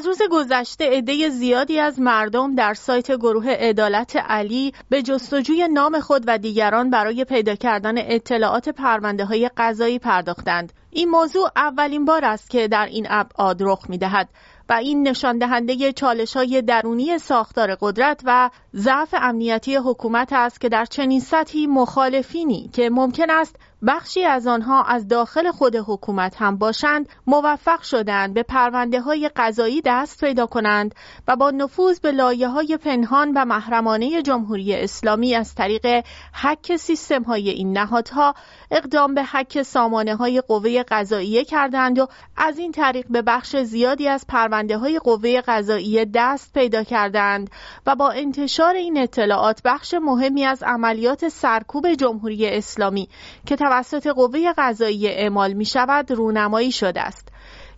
از روز گذشته عده زیادی از مردم در سایت گروه عدالت علی به جستجوی نام خود و دیگران برای پیدا کردن اطلاعات پرونده های قضایی پرداختند. این موضوع اولین بار است که در این ابعاد رخ می دهد و این نشان دهنده چالش های درونی ساختار قدرت و ضعف امنیتی حکومت است که در چنین سطحی مخالفینی که ممکن است بخشی از آنها از داخل خود حکومت هم باشند موفق شدند به پرونده های قضایی دست پیدا کنند و با نفوذ به لایه های پنهان و محرمانه جمهوری اسلامی از طریق حک سیستم های این نهادها اقدام به حک سامانه های قوه قضاییه کردند و از این طریق به بخش زیادی از پرونده های قوه قضاییه دست پیدا کردند و با انتشار این اطلاعات بخش مهمی از عملیات سرکوب جمهوری اسلامی که توسط قوه قضایی اعمال می شود رونمایی شده است.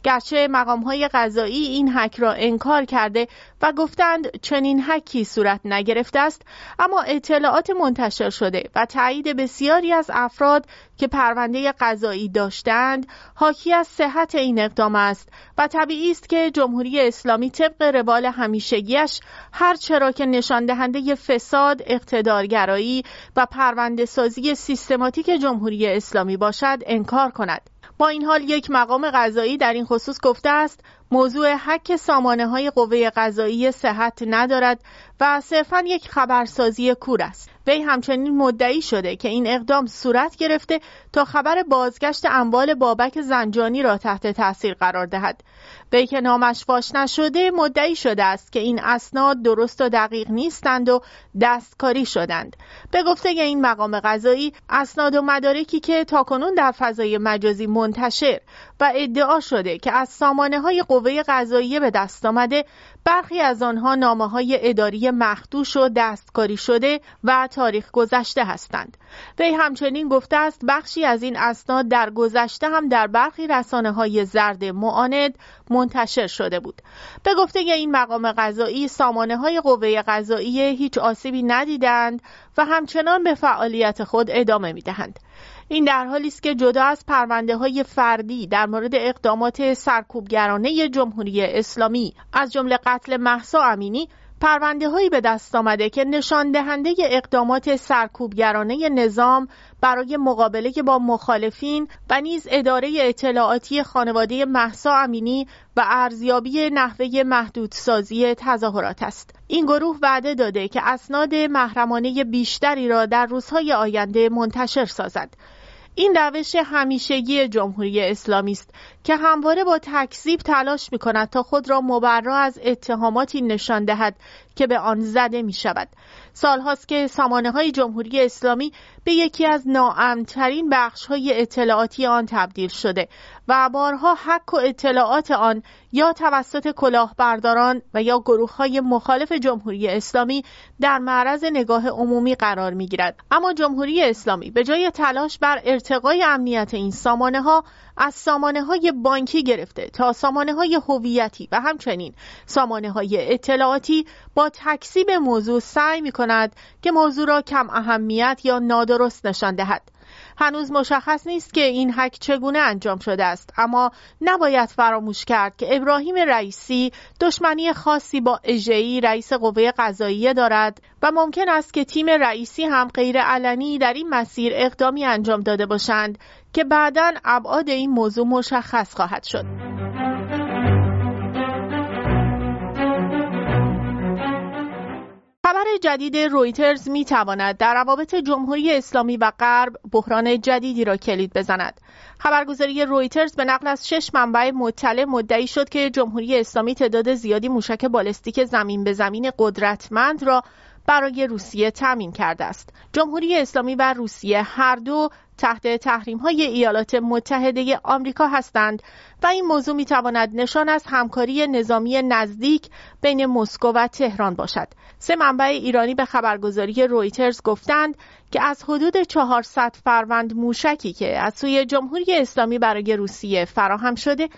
گرچه مقام های قضایی این حک را انکار کرده و گفتند چنین حکی صورت نگرفته است اما اطلاعات منتشر شده و تایید بسیاری از افراد که پرونده قضایی داشتند حاکی از صحت این اقدام است و طبیعی است که جمهوری اسلامی طبق روال همیشگیش هر چرا که نشان دهنده فساد، اقتدارگرایی و پرونده سازی سیستماتیک جمهوری اسلامی باشد انکار کند. با این حال یک مقام قضایی در این خصوص گفته است موضوع حک سامانه های قوه قضایی صحت ندارد و صرفا یک خبرسازی کور است. وی همچنین مدعی شده که این اقدام صورت گرفته تا خبر بازگشت اموال بابک زنجانی را تحت تاثیر قرار دهد. وی که نامش فاش نشده مدعی شده است که این اسناد درست و دقیق نیستند و دستکاری شدند. به گفته این مقام قضایی اسناد و مدارکی که تاکنون در فضای مجازی منتشر و ادعا شده که از سامانه های قوه قضاییه به دست آمده برخی از آنها نامه های اداری مخدوش و دستکاری شده و تاریخ گذشته هستند. وی همچنین گفته است بخشی از این اسناد در گذشته هم در برخی رسانه های زرد معاند منتشر شده بود. به گفته این مقام قضایی سامانه های قوه قضایی هیچ آسیبی ندیدند و همچنان به فعالیت خود ادامه می دهند. این در حالی است که جدا از پرونده های فردی در مورد اقدامات سرکوبگرانه جمهوری اسلامی از جمله قتل محسا امینی پرونده هایی به دست آمده که نشان دهنده اقدامات سرکوبگرانه نظام برای مقابله با مخالفین و نیز اداره اطلاعاتی خانواده محسا امینی و ارزیابی نحوه محدودسازی تظاهرات است. این گروه وعده داده که اسناد محرمانه بیشتری را در روزهای آینده منتشر سازد. این روش همیشگی جمهوری اسلامی است که همواره با تکذیب تلاش می کند تا خود را مبرا از اتهاماتی نشان دهد که به آن زده می شود. سالهاست که سامانه های جمهوری اسلامی به یکی از ناامنترین بخش های اطلاعاتی آن تبدیل شده و بارها حق و اطلاعات آن یا توسط کلاهبرداران و یا گروه های مخالف جمهوری اسلامی در معرض نگاه عمومی قرار می گیرد. اما جمهوری اسلامی به جای تلاش بر ارتقای امنیت این سامانه ها از سامانه های بانکی گرفته تا سامانه های هویتی و همچنین سامانه های اطلاعاتی با تکسیب موضوع سعی می کند که موضوع را کم اهمیت یا نادرست نشان دهد. هنوز مشخص نیست که این حک چگونه انجام شده است اما نباید فراموش کرد که ابراهیم رئیسی دشمنی خاصی با اژه‌ای رئیس قوه قضاییه دارد و ممکن است که تیم رئیسی هم غیر علنی در این مسیر اقدامی انجام داده باشند که بعدا ابعاد این موضوع مشخص خواهد شد. خبر جدید رویترز می تواند در روابط جمهوری اسلامی و غرب بحران جدیدی را کلید بزند. خبرگزاری رویترز به نقل از شش منبع مطلع مدعی شد که جمهوری اسلامی تعداد زیادی موشک بالستیک زمین به زمین قدرتمند را برای روسیه تامین کرده است. جمهوری اسلامی و روسیه هر دو تحت تحریم های ایالات متحده آمریکا هستند و این موضوع می تواند نشان از همکاری نظامی نزدیک بین مسکو و تهران باشد. سه منبع ایرانی به خبرگزاری رویترز گفتند که از حدود 400 فروند موشکی که از سوی جمهوری اسلامی برای روسیه فراهم شده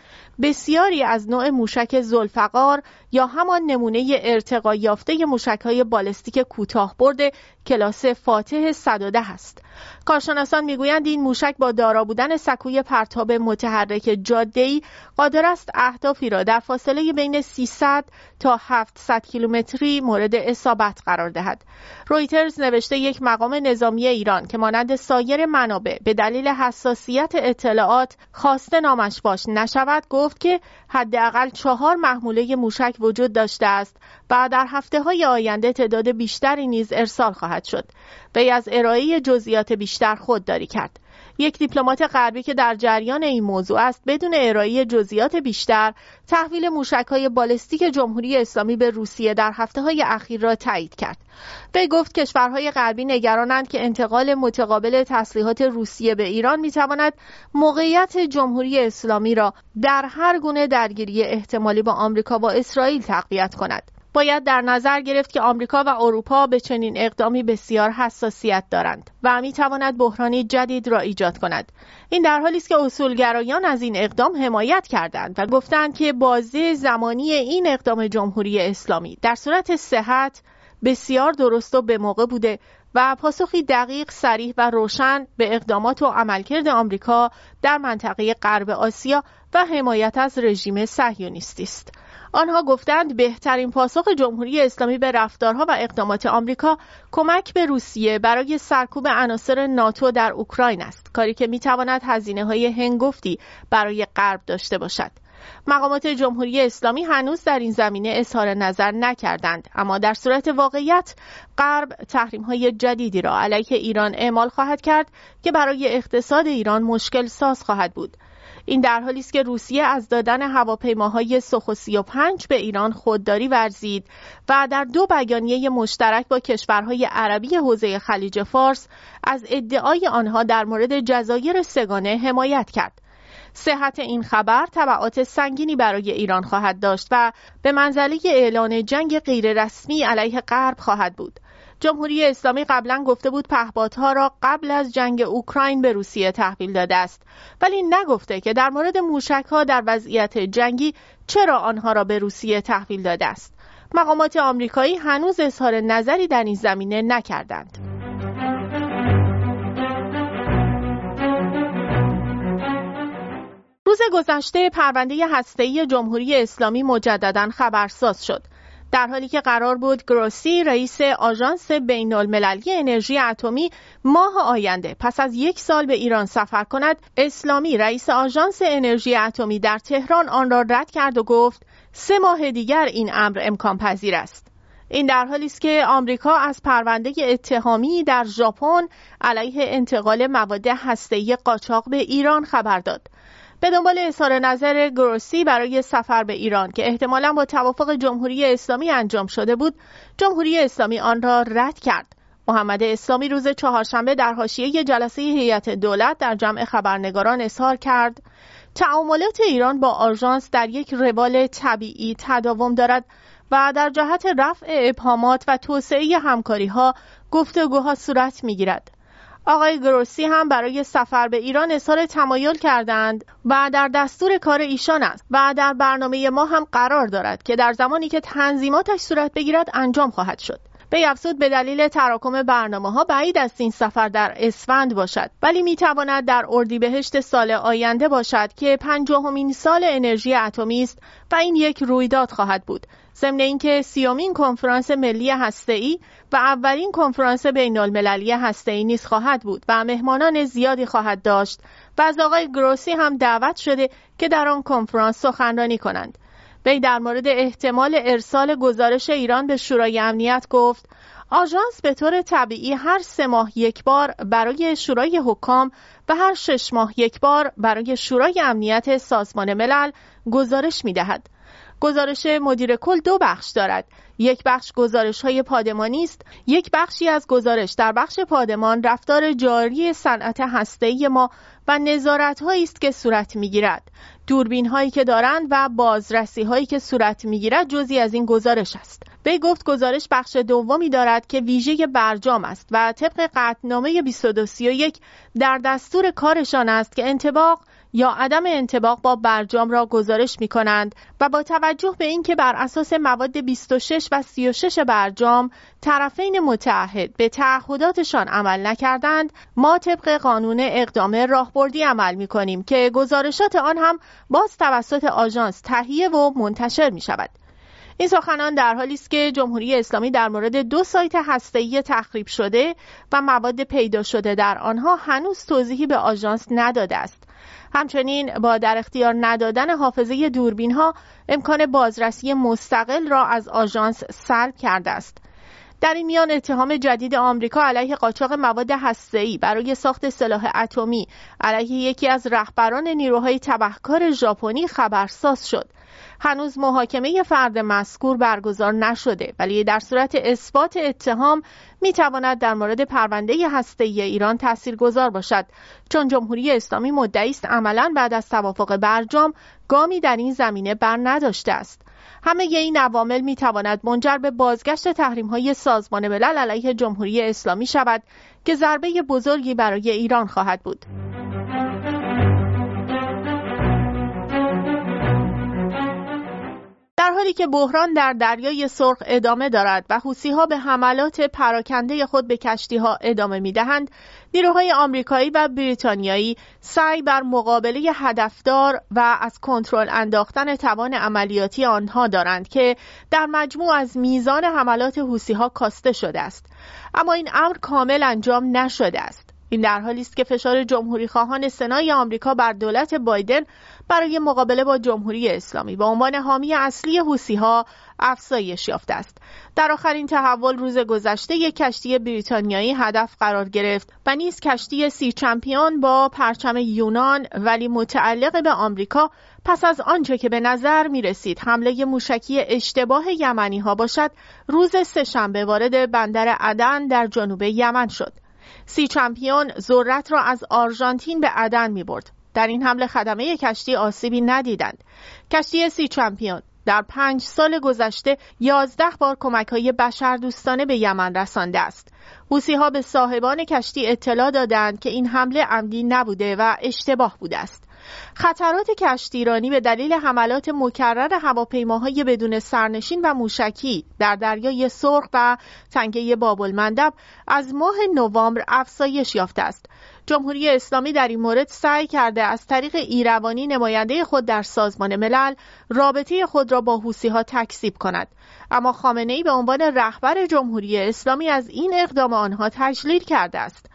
بسیاری از نوع موشک زلفقار یا همان نمونه ارتقا یافته موشک های بالستیک کوتاه برد کلاس فاتح 110 است. کارشناسان می‌گویند این موشک با دارا بودن سکوی پرتاب متحرک جاده‌ای قادر است اهدافی را در فاصله بین 300 تا 700 کیلومتری مورد اصابت قرار دهد. رویترز نوشته یک مقام نظامی ایران که مانند سایر منابع به دلیل حساسیت اطلاعات خواسته نامش باش نشود گفت که حداقل چهار محموله موشک وجود داشته است و در هفته های آینده تعداد بیشتری نیز ارسال خواهد شد. وی از ارائه جزئیات بیشتر خودداری کرد. یک دیپلمات غربی که در جریان این موضوع است بدون ارائه جزئیات بیشتر تحویل موشکهای بالستیک جمهوری اسلامی به روسیه در هفته های اخیر را تایید کرد وی گفت کشورهای غربی نگرانند که انتقال متقابل تسلیحات روسیه به ایران می‌تواند موقعیت جمهوری اسلامی را در هر گونه درگیری احتمالی با آمریکا و اسرائیل تقویت کند باید در نظر گرفت که آمریکا و اروپا به چنین اقدامی بسیار حساسیت دارند و می تواند بحرانی جدید را ایجاد کند این در حالی است که اصولگرایان از این اقدام حمایت کردند و گفتند که بازه زمانی این اقدام جمهوری اسلامی در صورت صحت بسیار درست و به موقع بوده و پاسخی دقیق، سریح و روشن به اقدامات و عملکرد آمریکا در منطقه غرب آسیا و حمایت از رژیم صهیونیستی است. آنها گفتند بهترین پاسخ جمهوری اسلامی به رفتارها و اقدامات آمریکا کمک به روسیه برای سرکوب عناصر ناتو در اوکراین است کاری که می‌تواند هزینه های هنگفتی برای غرب داشته باشد. مقامات جمهوری اسلامی هنوز در این زمینه اظهار نظر نکردند اما در صورت واقعیت غرب تحریم های جدیدی را علیه ایران اعمال خواهد کرد که برای اقتصاد ایران مشکل ساز خواهد بود. این در حالی است که روسیه از دادن هواپیماهای سوخو 35 به ایران خودداری ورزید و در دو بیانیه مشترک با کشورهای عربی حوزه خلیج فارس از ادعای آنها در مورد جزایر سگانه حمایت کرد. صحت این خبر تبعات سنگینی برای ایران خواهد داشت و به منزله اعلان جنگ غیررسمی علیه غرب خواهد بود. جمهوری اسلامی قبلا گفته بود پهپادها را قبل از جنگ اوکراین به روسیه تحویل داده است. ولی نگفته که در مورد موشک ها در وضعیت جنگی چرا آنها را به روسیه تحویل داده است. مقامات آمریکایی هنوز اظهار نظری در این زمینه نکردند. روز گذشته پرونده هسته‌ای جمهوری اسلامی مجددا خبرساز شد. در حالی که قرار بود گروسی رئیس آژانس بین المللی انرژی اتمی ماه آینده پس از یک سال به ایران سفر کند اسلامی رئیس آژانس انرژی اتمی در تهران آن را رد کرد و گفت سه ماه دیگر این امر امکان پذیر است. این در حالی است که آمریکا از پرونده اتهامی در ژاپن علیه انتقال مواد هسته‌ای قاچاق به ایران خبر داد. به دنبال اظهار نظر گروسی برای سفر به ایران که احتمالا با توافق جمهوری اسلامی انجام شده بود جمهوری اسلامی آن را رد کرد محمد اسلامی روز چهارشنبه در حاشیه جلسه هیئت دولت در جمع خبرنگاران اظهار کرد تعاملات ایران با آژانس در یک روال طبیعی تداوم دارد و در جهت رفع ابهامات و توسعه همکاری ها گفتگوها صورت می گیرد. آقای گروسی هم برای سفر به ایران اظهار تمایل کردند و در دستور کار ایشان است و در برنامه ما هم قرار دارد که در زمانی که تنظیماتش صورت بگیرد انجام خواهد شد. به افزود به دلیل تراکم برنامه ها بعید است این سفر در اسفند باشد ولی می تواند در اردیبهشت سال آینده باشد که پنجاهمین سال انرژی اتمی است و این یک رویداد خواهد بود. ضمن اینکه سیومین کنفرانس ملی هسته‌ای و اولین کنفرانس بین المللی هسته‌ای نیز خواهد بود و مهمانان زیادی خواهد داشت و از آقای گروسی هم دعوت شده که در آن کنفرانس سخنرانی کنند. وی در مورد احتمال ارسال گزارش ایران به شورای امنیت گفت آژانس به طور طبیعی هر سه ماه یک بار برای شورای حکام و هر شش ماه یک بار برای شورای امنیت سازمان ملل گزارش می دهد. گزارش مدیر کل دو بخش دارد. یک بخش گزارش های پادمانی است. یک بخشی از گزارش در بخش پادمان رفتار جاری صنعت هسته ما و نظارت هایی است که صورت می‌گیرد. دوربین هایی که دارند و بازرسی هایی که صورت می‌گیرد جزی از این گزارش است. به گفت گزارش بخش دومی دارد که ویژه برجام است و طبق قطنامه 2231 در دستور کارشان است که انتباق یا عدم انتباق با برجام را گزارش می کنند و با توجه به اینکه بر اساس مواد 26 و 36 برجام طرفین متعهد به تعهداتشان عمل نکردند ما طبق قانون اقدام راهبردی عمل می کنیم که گزارشات آن هم باز توسط آژانس تهیه و منتشر می شود این سخنان در حالی است که جمهوری اسلامی در مورد دو سایت هسته‌ای تخریب شده و مواد پیدا شده در آنها هنوز توضیحی به آژانس نداده است. همچنین با در اختیار ندادن حافظه دوربین ها امکان بازرسی مستقل را از آژانس سلب کرده است. در این میان اتهام جدید آمریکا علیه قاچاق مواد هسته‌ای برای ساخت سلاح اتمی علیه یکی از رهبران نیروهای تبهکار ژاپنی خبرساز شد. هنوز محاکمه فرد مذکور برگزار نشده ولی در صورت اثبات اتهام می تواند در مورد پرونده هسته ای ایران تاثیرگذار باشد چون جمهوری اسلامی مدعی است عملا بعد از توافق برجام گامی در این زمینه بر نداشته است همه این عوامل می تواند منجر به بازگشت تحریم های سازمان ملل علیه جمهوری اسلامی شود که ضربه بزرگی برای ایران خواهد بود. حالی که بحران در دریای سرخ ادامه دارد و حوسی ها به حملات پراکنده خود به کشتی ها ادامه می دهند، نیروهای آمریکایی و بریتانیایی سعی بر مقابله هدفدار و از کنترل انداختن توان عملیاتی آنها دارند که در مجموع از میزان حملات حوسی ها کاسته شده است. اما این امر کامل انجام نشده است. این در حالی است که فشار جمهوری خواهان سنای آمریکا بر دولت بایدن برای مقابله با جمهوری اسلامی به عنوان حامی اصلی حوسی ها افزایش یافته است. در آخرین تحول روز گذشته یک کشتی بریتانیایی هدف قرار گرفت و نیز کشتی سی چمپیون با پرچم یونان ولی متعلق به آمریکا پس از آنچه که به نظر می رسید حمله موشکی اشتباه یمنی ها باشد روز سهشنبه وارد بندر عدن در جنوب یمن شد. سی چمپیون ذرت را از آرژانتین به عدن می برد. در این حمله خدمه کشتی آسیبی ندیدند. کشتی سی چمپیون در پنج سال گذشته یازده بار کمک های بشر دوستانه به یمن رسانده است. حوسی ها به صاحبان کشتی اطلاع دادند که این حمله عمدی نبوده و اشتباه بوده است. خطرات کشتیرانی به دلیل حملات مکرر هواپیماهای بدون سرنشین و موشکی در دریای سرخ و تنگه بابالمندب از ماه نوامبر افزایش یافته است. جمهوری اسلامی در این مورد سعی کرده از طریق ایروانی نماینده خود در سازمان ملل رابطه خود را با حوسی ها تکذیب کند اما خامنه ای به عنوان رهبر جمهوری اسلامی از این اقدام آنها تجلیل کرده است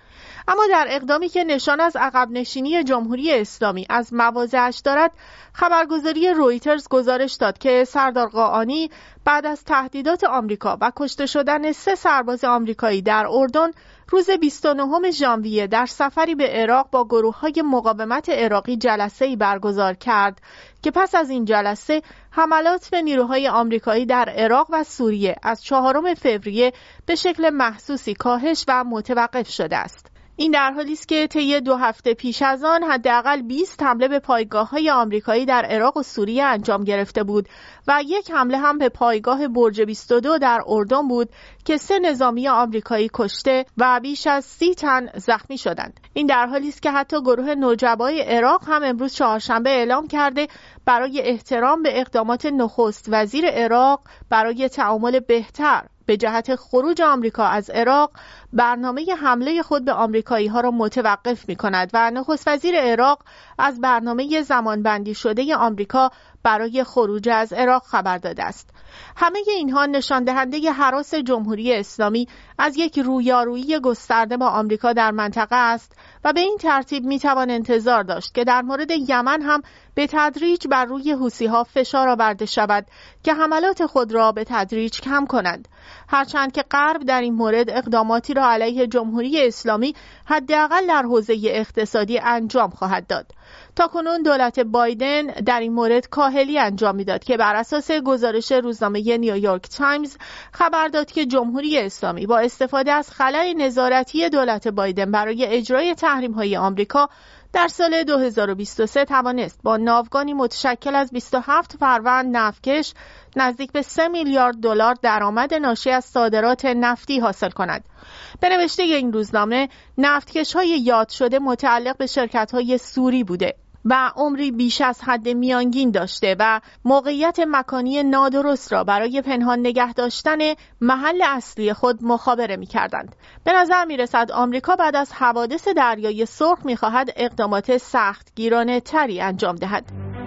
اما در اقدامی که نشان از عقب نشینی جمهوری اسلامی از مواضعش دارد خبرگزاری رویترز گزارش داد که سردار قاانی بعد از تهدیدات آمریکا و کشته شدن سه سرباز آمریکایی در اردن روز 29 ژانویه در سفری به عراق با گروه های مقاومت عراقی جلسه ای برگزار کرد که پس از این جلسه حملات به نیروهای آمریکایی در عراق و سوریه از چهارم فوریه به شکل محسوسی کاهش و متوقف شده است. این در حالی است که طی دو هفته پیش از آن حداقل 20 حمله به پایگاه های آمریکایی در عراق و سوریه انجام گرفته بود و یک حمله هم به پایگاه برج 22 در اردن بود که سه نظامی آمریکایی کشته و بیش از سی تن زخمی شدند. این در حالی است که حتی گروه نوجبای عراق هم امروز چهارشنبه اعلام کرده برای احترام به اقدامات نخست وزیر عراق برای تعامل بهتر به جهت خروج آمریکا از عراق برنامه حمله خود به آمریکایی ها را متوقف می کند و نخست وزیر عراق از برنامه زمانبندی شده آمریکا برای خروج از عراق خبر داده است. همه اینها نشان دهنده حراس جمهوری اسلامی از یک رویارویی گسترده با آمریکا در منطقه است و به این ترتیب می توان انتظار داشت که در مورد یمن هم به تدریج بر روی حوسی ها فشار آورده شود که حملات خود را به تدریج کم کنند هرچند که غرب در این مورد اقداماتی را علیه جمهوری اسلامی حداقل در حوزه اقتصادی انجام خواهد داد. تا کنون دولت بایدن در این مورد کاهلی انجام می‌داد که بر اساس گزارش روزنامه نیویورک تایمز خبر داد که جمهوری اسلامی با استفاده از خلای نظارتی دولت بایدن برای اجرای تحریم های آمریکا در سال 2023 توانست با ناوگانی متشکل از 27 فروند نفتکش نزدیک به 3 میلیارد دلار درآمد ناشی از صادرات نفتی حاصل کند. به نوشته این روزنامه نفتکش های یاد شده متعلق به شرکت های سوری بوده و عمری بیش از حد میانگین داشته و موقعیت مکانی نادرست را برای پنهان نگه داشتن محل اصلی خود مخابره می کردند. به نظر می رسد آمریکا بعد از حوادث دریای سرخ می خواهد اقدامات سخت گیرانه تری انجام دهد.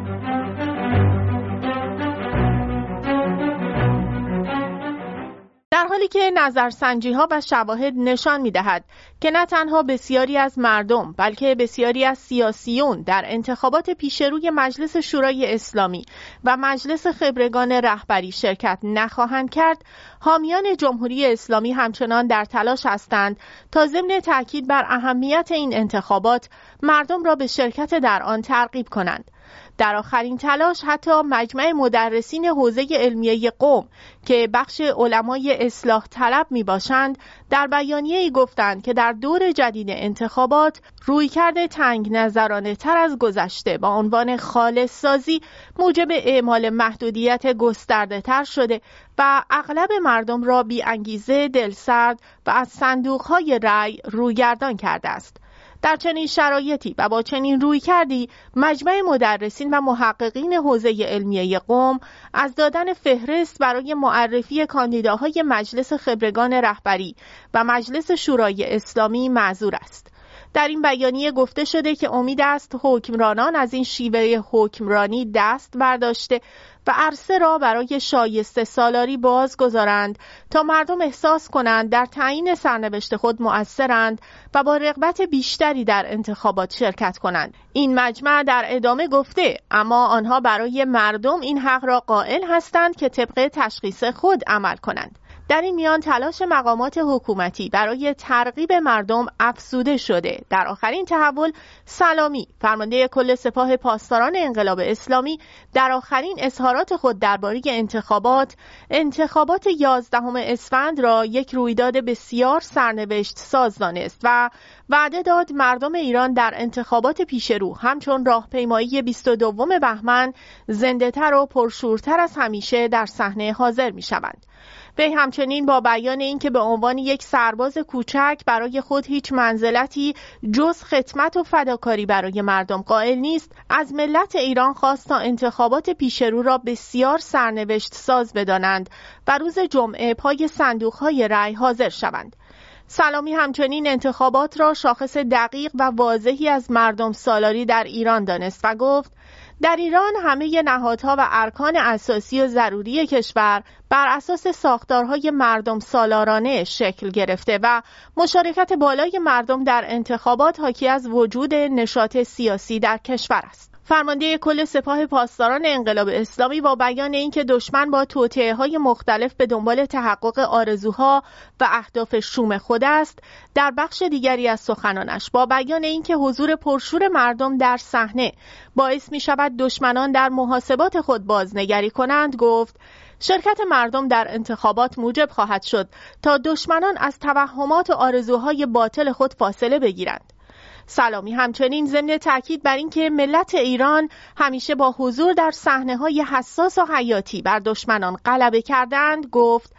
در حالی که نظرسنجی ها و شواهد نشان می دهد که نه تنها بسیاری از مردم بلکه بسیاری از سیاسیون در انتخابات پیشروی مجلس شورای اسلامی و مجلس خبرگان رهبری شرکت نخواهند کرد حامیان جمهوری اسلامی همچنان در تلاش هستند تا ضمن تاکید بر اهمیت این انتخابات مردم را به شرکت در آن ترغیب کنند. در آخرین تلاش حتی مجمع مدرسین حوزه علمیه قوم که بخش علمای اصلاح طلب می باشند در بیانیه گفتند که در دور جدید انتخابات روی کرده تنگ نظرانه تر از گذشته با عنوان خالص سازی موجب اعمال محدودیت گسترده تر شده و اغلب مردم را بی انگیزه دلسرد و از صندوق های رأی رویگردان کرده است. در چنین شرایطی و با چنین روی کردی مجمع مدرسین و محققین حوزه علمیه قوم از دادن فهرست برای معرفی کاندیداهای مجلس خبرگان رهبری و مجلس شورای اسلامی معذور است. در این بیانیه گفته شده که امید است حکمرانان از این شیوه حکمرانی دست برداشته و عرصه را برای شایسته سالاری باز گذارند تا مردم احساس کنند در تعیین سرنوشت خود مؤثرند و با رغبت بیشتری در انتخابات شرکت کنند. این مجمع در ادامه گفته اما آنها برای مردم این حق را قائل هستند که طبق تشخیص خود عمل کنند. در این میان تلاش مقامات حکومتی برای ترغیب مردم افسوده شده در آخرین تحول سلامی فرمانده کل سپاه پاسداران انقلاب اسلامی در آخرین اظهارات خود درباره انتخابات انتخابات 11 اسفند را یک رویداد بسیار سرنوشت ساز دانست و وعده داد مردم ایران در انتخابات پیش رو همچون راهپیمایی 22 بهمن زنده و پرشورتر از همیشه در صحنه حاضر می شوند. وی همچنین با بیان اینکه به عنوان یک سرباز کوچک برای خود هیچ منزلتی جز خدمت و فداکاری برای مردم قائل نیست. از ملت ایران خواست تا انتخابات پیشرو را بسیار سرنوشت ساز بدانند و روز جمعه پای صندوق های رأی حاضر شوند. سلامی همچنین انتخابات را شاخص دقیق و واضحی از مردم سالاری در ایران دانست و گفت در ایران همه نهادها و ارکان اساسی و ضروری کشور بر اساس ساختارهای مردم سالارانه شکل گرفته و مشارکت بالای مردم در انتخابات حاکی از وجود نشاط سیاسی در کشور است. فرمانده کل سپاه پاسداران انقلاب اسلامی با بیان اینکه دشمن با توطئه های مختلف به دنبال تحقق آرزوها و اهداف شوم خود است در بخش دیگری از سخنانش با بیان اینکه حضور پرشور مردم در صحنه باعث می شود دشمنان در محاسبات خود بازنگری کنند گفت شرکت مردم در انتخابات موجب خواهد شد تا دشمنان از توهمات و آرزوهای باطل خود فاصله بگیرند. سلامی. همچنین ضمن تاکید بر اینکه ملت ایران همیشه با حضور در صحنه های حساس و حیاتی بر دشمنان غلبه کردند گفت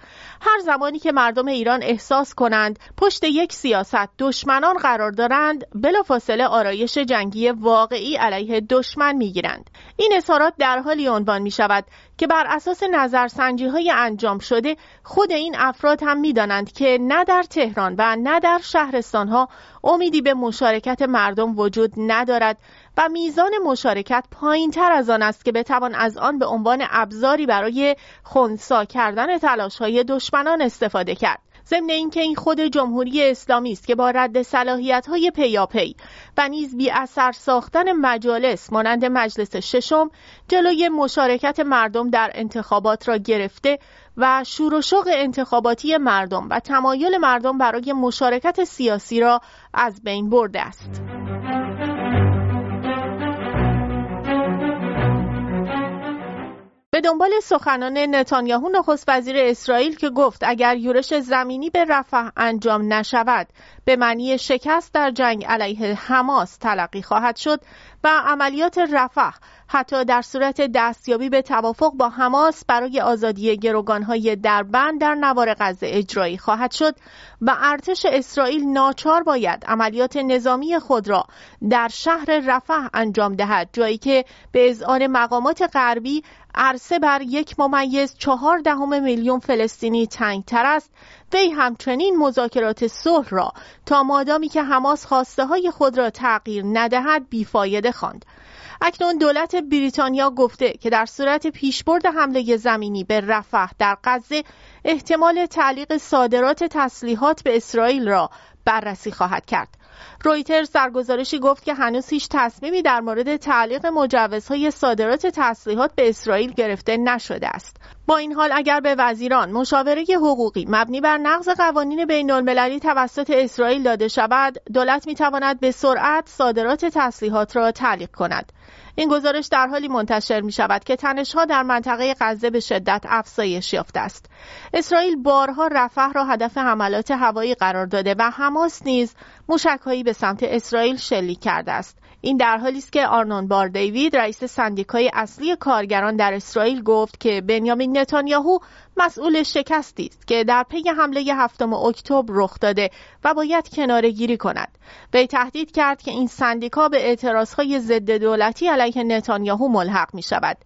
هر زمانی که مردم ایران احساس کنند پشت یک سیاست دشمنان قرار دارند بلافاصله آرایش جنگی واقعی علیه دشمن می‌گیرند. این اظهارات در حالی عنوان می شود که بر اساس نظرسنجی های انجام شده خود این افراد هم می‌دانند که نه در تهران و نه در شهرستان ها امیدی به مشارکت مردم وجود ندارد و میزان مشارکت پایین تر از آن است که بتوان از آن به عنوان ابزاری برای خونسا کردن تلاش های دشمنان استفاده کرد. ضمن اینکه این خود جمهوری اسلامی است که با رد صلاحیت های پیاپی و نیز بی اثر ساختن مجالس مانند مجلس ششم جلوی مشارکت مردم در انتخابات را گرفته و شور و شوق انتخاباتی مردم و تمایل مردم برای مشارکت سیاسی را از بین برده است. دنبال سخنان نتانیاهو نخست وزیر اسرائیل که گفت اگر یورش زمینی به رفح انجام نشود به معنی شکست در جنگ علیه حماس تلقی خواهد شد و عملیات رفح حتی در صورت دستیابی به توافق با حماس برای آزادی گروگانهای دربند در نوار غزه اجرایی خواهد شد و ارتش اسرائیل ناچار باید عملیات نظامی خود را در شهر رفح انجام دهد جایی که به اذعان مقامات غربی عرصه بر یک ممیز چهار دهم میلیون فلسطینی تنگتر است وی همچنین مذاکرات صلح را تا مادامی که حماس خواسته های خود را تغییر ندهد بیفایده خواند. اکنون دولت بریتانیا گفته که در صورت پیشبرد حمله زمینی به رفح در غزه احتمال تعلیق صادرات تسلیحات به اسرائیل را بررسی خواهد کرد. رویترز در گزارشی گفت که هنوز هیچ تصمیمی در مورد تعلیق مجوزهای صادرات تسلیحات به اسرائیل گرفته نشده است. با این حال اگر به وزیران مشاوره حقوقی مبنی بر نقض قوانین بین المللی توسط اسرائیل داده شود، دولت می تواند به سرعت صادرات تسلیحات را تعلیق کند. این گزارش در حالی منتشر می شود که تنشها در منطقه غزه به شدت افزایش یافته است. اسرائیل بارها رفح را هدف حملات هوایی قرار داده و حماس نیز موشکهایی به سمت اسرائیل شلیک کرده است. این در حالی است که آرنون بار دیوید رئیس سندیکای اصلی کارگران در اسرائیل گفت که بنیامین نتانیاهو مسئول شکستی است که در پی حمله هفتم اکتبر رخ داده و باید کناره گیری کند. وی تهدید کرد که این سندیکا به اعتراضهای ضد دولتی علیه نتانیاهو ملحق می شود.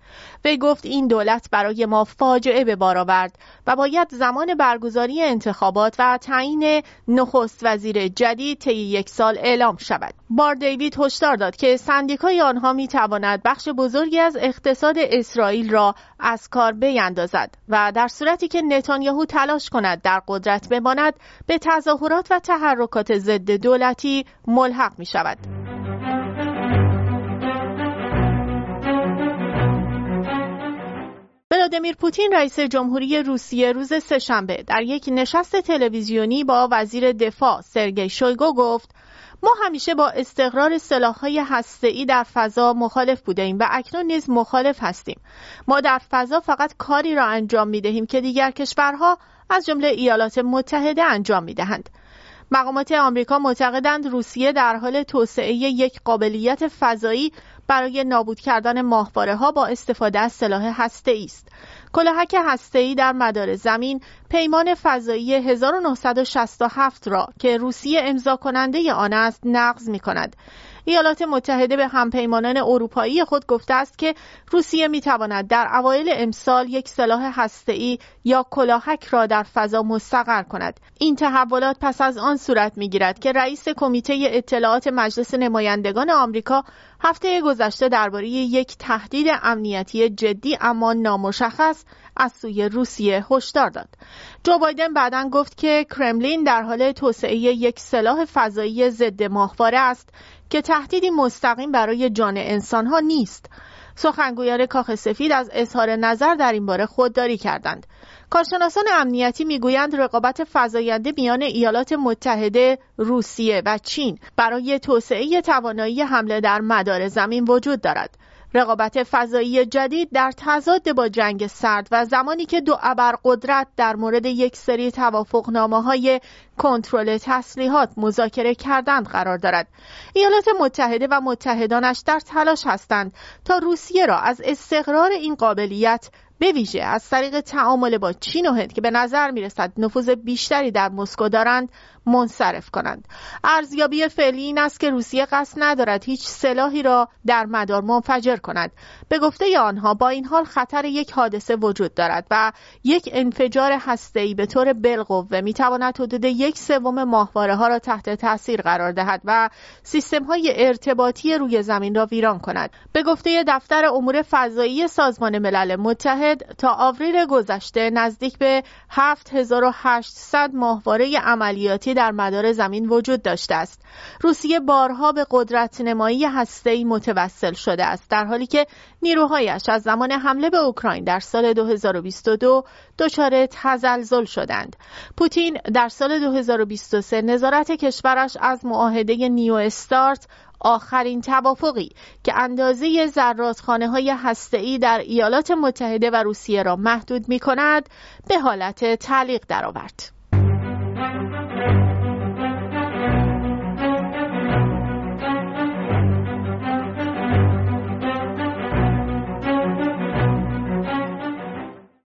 وی گفت این دولت برای ما فاجعه به بار آورد و باید زمان برگزاری انتخابات و تعیین نخست وزیر جدید طی یک سال اعلام شود. بار دیوید هشدار داد که سندیکای آنها می تواند بخش بزرگی از اقتصاد اسرائیل را از کار بیندازد و در صورتی که نتانیاهو تلاش کند در قدرت بماند به تظاهرات و تحرکات ضد دولتی ملحق می شود. ولادیمیر پوتین رئیس جمهوری روسیه روز سهشنبه در یک نشست تلویزیونی با وزیر دفاع سرگئی شویگو گفت ما همیشه با استقرار سلاح‌های هسته‌ای در فضا مخالف بوده ایم و اکنون نیز مخالف هستیم. ما در فضا فقط کاری را انجام می‌دهیم که دیگر کشورها از جمله ایالات متحده انجام می‌دهند. مقامات آمریکا معتقدند روسیه در حال توسعه یک قابلیت فضایی برای نابود کردن ماهواره ها با استفاده از سلاح هسته است. کلاهک هسته‌ای در مدار زمین پیمان فضایی 1967 را که روسیه امضا کننده آن است نقض می کند. ایالات متحده به همپیمانان اروپایی خود گفته است که روسیه می تواند در اوایل امسال یک سلاح هسته‌ای یا کلاهک را در فضا مستقر کند. این تحولات پس از آن صورت می گیرد که رئیس کمیته اطلاعات مجلس نمایندگان آمریکا هفته گذشته درباره یک تهدید امنیتی جدی اما نامشخص از سوی روسیه هشدار داد. جو بایدن بعدا گفت که کرملین در حال توسعه یک سلاح فضایی ضد ماهواره است که تهدیدی مستقیم برای جان انسانها نیست. سخنگویان کاخ سفید از اظهار نظر در این باره خودداری کردند. کارشناسان امنیتی می‌گویند رقابت فزاینده میان ایالات متحده، روسیه و چین برای توسعه توانایی حمله در مدار زمین وجود دارد. رقابت فضایی جدید در تضاد با جنگ سرد و زمانی که دو ابرقدرت در مورد یک سری توافقنامه های کنترل تسلیحات مذاکره کردند قرار دارد. ایالات متحده و متحدانش در تلاش هستند تا روسیه را از استقرار این قابلیت به ویژه از طریق تعامل با چین و هند که به نظر می رسد نفوذ بیشتری در مسکو دارند منصرف کنند. ارزیابی فعلی این است که روسیه قصد ندارد هیچ سلاحی را در مدار منفجر کند. به گفته آنها با این حال خطر یک حادثه وجود دارد و یک انفجار هسته‌ای به طور بالقوه می‌تواند حدود یک سوم ماهواره ها را تحت تاثیر قرار دهد و سیستم های ارتباطی روی زمین را ویران کند. به گفته دفتر امور فضایی سازمان ملل متحد تا آوریل گذشته نزدیک به 7800 ماهواره عملیاتی در مدار زمین وجود داشته است روسیه بارها به قدرت نمایی هسته‌ای متوسل شده است در حالی که نیروهایش از زمان حمله به اوکراین در سال 2022 دچار تزلزل شدند پوتین در سال 2023 نظارت کشورش از معاهده نیو استارت آخرین توافقی که اندازه زرادخانه های هسته‌ای در ایالات متحده و روسیه را محدود می کند به حالت تعلیق درآورد.